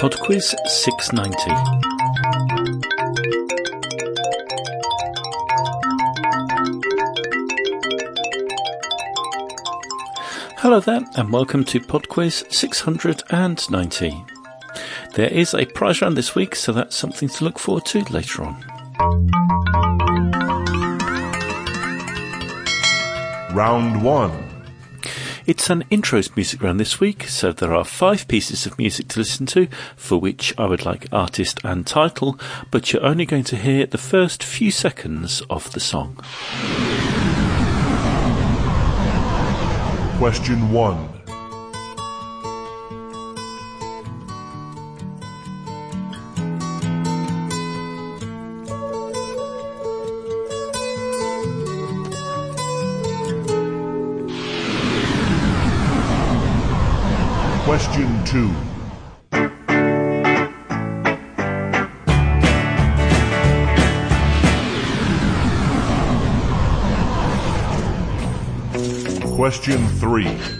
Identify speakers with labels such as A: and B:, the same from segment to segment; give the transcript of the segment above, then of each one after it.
A: Podquiz 690. Hello there, and welcome to Podquiz 690. There is a prize round this week, so that's something to look forward to later on.
B: Round 1
A: It's an intros music round this week, so there are five pieces of music to listen to, for which I would like artist and title, but you're only going to hear the first few seconds of the song.
B: Question 1 2 Question 3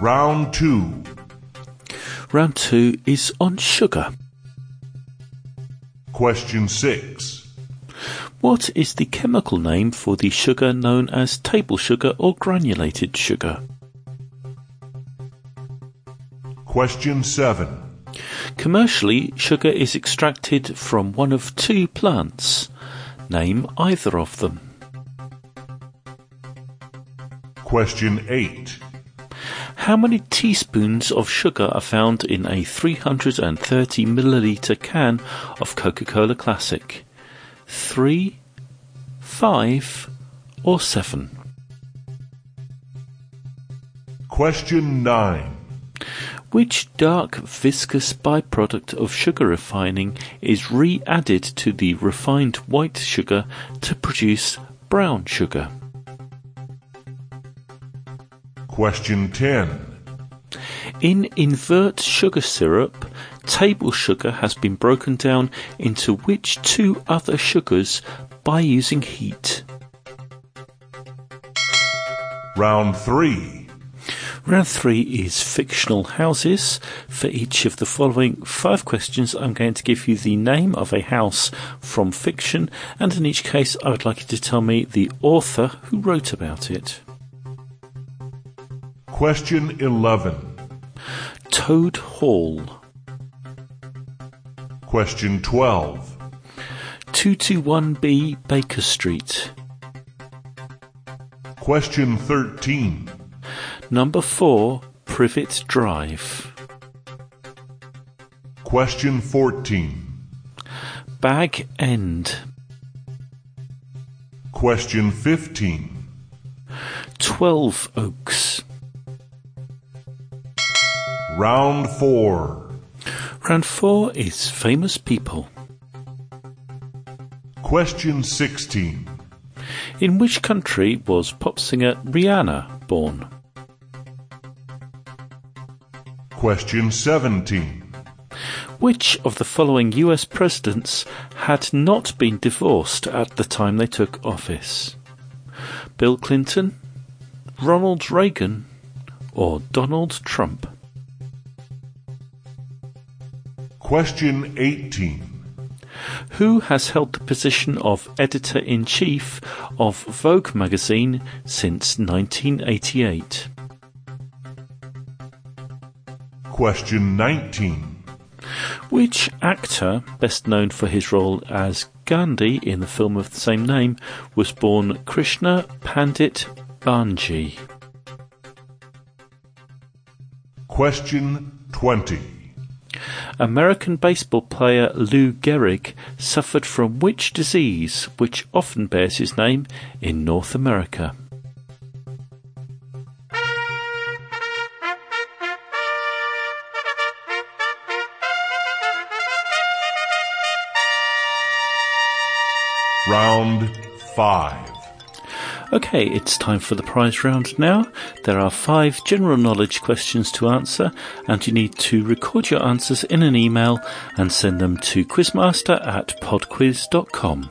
B: Round 2
A: Round two is on sugar.
B: Question 6
A: What is the chemical name for the sugar known as table sugar or granulated sugar?
B: Question 7
A: Commercially, sugar is extracted from one of two plants. Name either of them.
B: Question 8
A: How many teaspoons of sugar are found in a 330 milliliter can of Coca Cola Classic? Three, five, or seven?
B: Question 9
A: Which dark viscous byproduct of sugar refining is re added to the refined white sugar to produce brown sugar?
B: Question 10
A: In invert sugar syrup, table sugar has been broken down into which two other sugars by using heat?
B: Round 3
A: Round three is fictional houses. For each of the following five questions, I'm going to give you the name of a house from fiction, and in each case, I would like you to tell me the author who wrote about it.
B: Question 11
A: Toad Hall,
B: Question 12
A: 221B Baker Street,
B: Question 13
A: Number 4 Privet Drive,
B: Question 14
A: Bag End,
B: Question 15
A: 12 Oaks.
B: Round 4
A: Round 4 is Famous People.
B: Question 16
A: In which country was pop singer Rihanna born?
B: Question 17
A: Which of the following US presidents had not been divorced at the time they took office? Bill Clinton, Ronald Reagan, or Donald Trump?
B: Question 18
A: Who has held the position of editor in chief of Vogue magazine since 1988?
B: Question 19
A: Which actor, best known for his role as Gandhi in the film of the same name, was born Krishna Pandit Bhanji?
B: Question 20.
A: American baseball player Lou Gehrig suffered from which disease, which often bears his name in North America?
B: Round 5.
A: Okay, it's time for the prize round now. There are five general knowledge questions to answer, and you need to record your answers in an email and send them to quizmaster at podquiz.com.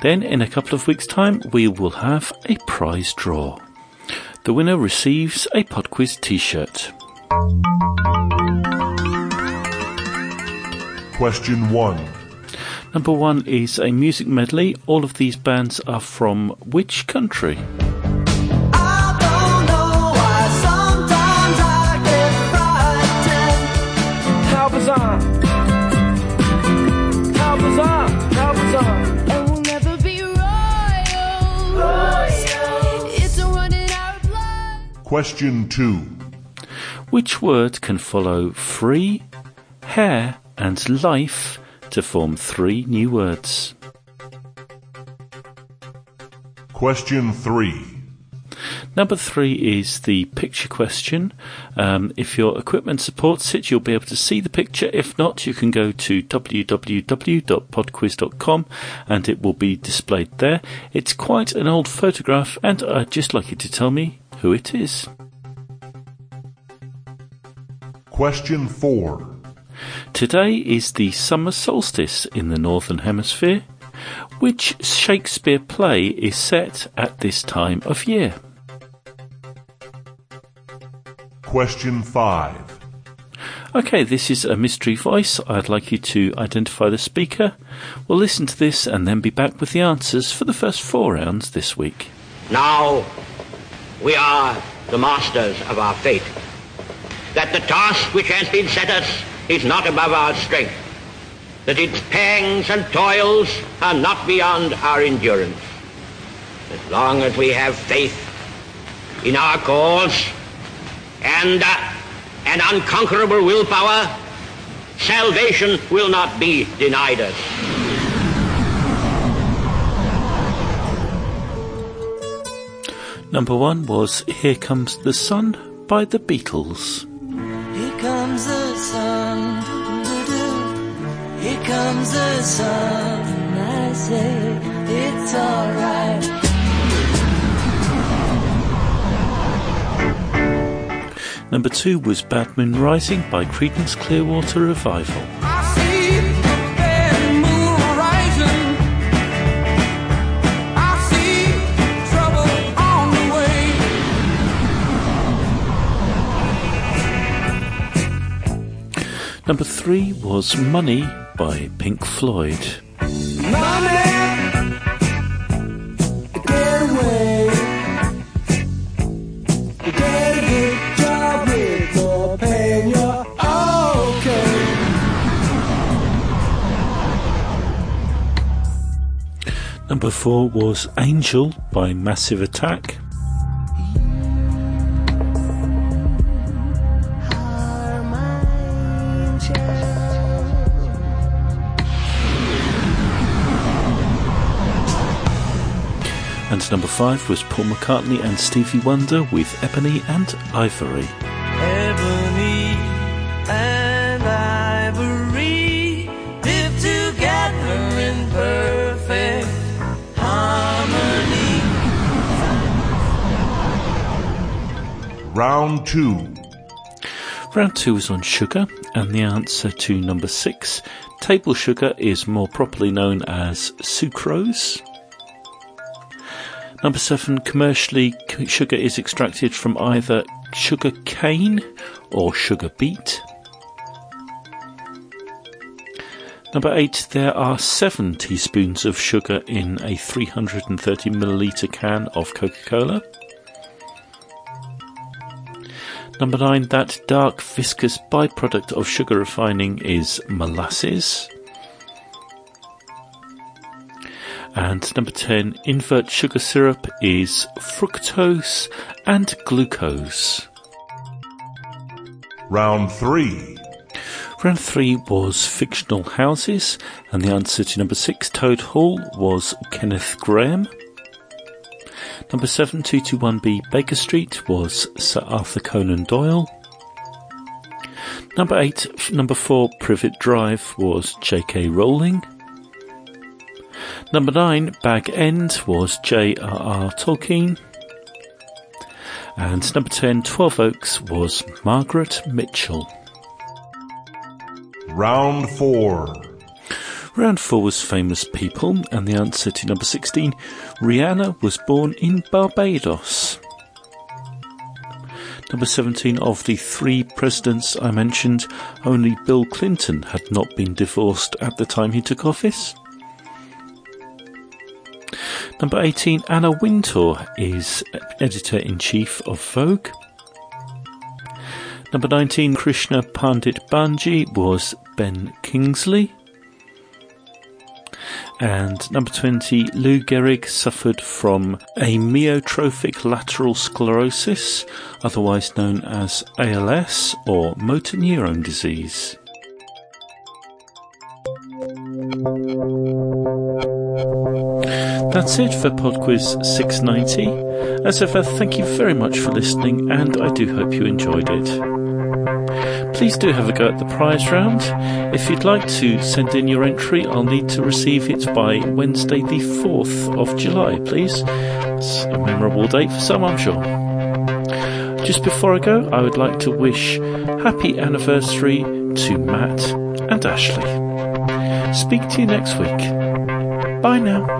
A: Then, in a couple of weeks' time, we will have a prize draw. The winner receives a Podquiz t shirt.
B: Question 1.
A: Number one is a music medley. All of these bands are from which country?
C: I don't know why sometimes I get frightened.
D: How bizarre! How bizarre! How bizarre!
E: And we'll never be royal. It's a running our blood.
B: Question 2.
A: Which word can follow free, hair, and life to form three new words?
B: Question 3.
A: Number three is the picture question. Um, if your equipment supports it, you'll be able to see the picture. If not, you can go to www.podquiz.com and it will be displayed there. It's quite an old photograph, and I'd just like you to tell me who it is.
B: Question 4.
A: Today is the summer solstice in the Northern Hemisphere. Which Shakespeare play is set at this time of year?
B: Question 5.
A: Okay, this is a mystery voice. I'd like you to identify the speaker. We'll listen to this and then be back with the answers for the first four rounds this week.
F: Now we are the masters of our fate. That the task which has been set us is not above our strength. That its pangs and toils are not beyond our endurance. As long as we have faith in our cause and uh, an unconquerable willpower, salvation will not be denied us.
A: Number one was Here Comes the Sun by the Beatles.
C: Comes the sun. And I say it's alright.
A: Number two was Bad Moon Rising by Creedence Clearwater Revival.
C: I see the bad moon rising. I see trouble on the way.
A: Number three was Money by Pink Floyd.
C: Money, get away. You get a good job with no pain. You're okay.
A: Number four was Angel by Massive Attack. And number five was Paul McCartney and Stevie Wonder with Ebony and Ivory.
C: Ebony and ivory live together in perfect harmony.
B: Round 2.
A: Round two is on sugar, and the answer to number six, table sugar, is more properly known as sucrose. Number seven, commercially, sugar is extracted from either sugar cane or sugar beet. Number eight, there are seven teaspoons of sugar in a 330 milliliter can of Coca Cola. Number nine, that dark viscous byproduct of sugar refining is molasses. And number 10, invert sugar syrup is fructose and glucose.
B: Round 3.
A: Round three was fictional houses, and the answer to number six, Toad Hall, was Kenneth Grahame. Number seven, 221B Baker Street, was Sir Arthur Conan Doyle. Number eight, number four, Privet Drive, was J.K. Rowling. Number nine, Bag End, was J.R.R. Tolkien. And number 10, 12 Oaks, was Margaret Mitchell.
B: Round 4.
A: Round four was famous people, and the answer to number 16, Rihanna was born in Barbados. Number 17, of the three presidents I mentioned, only Bill Clinton had not been divorced at the time he took office. Number 18, Anna Wintour is editor in chief of Vogue. Number 19, Krishna Pandit Bhanji was Ben Kingsley. And number 20, Lou Gehrig suffered from amyotrophic lateral sclerosis, otherwise known as ALS or motor neurone disease. That's it for PodQuiz 690. As ever, thank you very much for listening, and I do hope you enjoyed it. Please do have a go at the prize round. If you'd like to send in your entry, I'll need to receive it by Wednesday, the 4th of July, please. It's a memorable date for some, I'm sure. Just before I go, I would like to wish happy anniversary to Matt and Ashley. Speak to you next week. Bye now.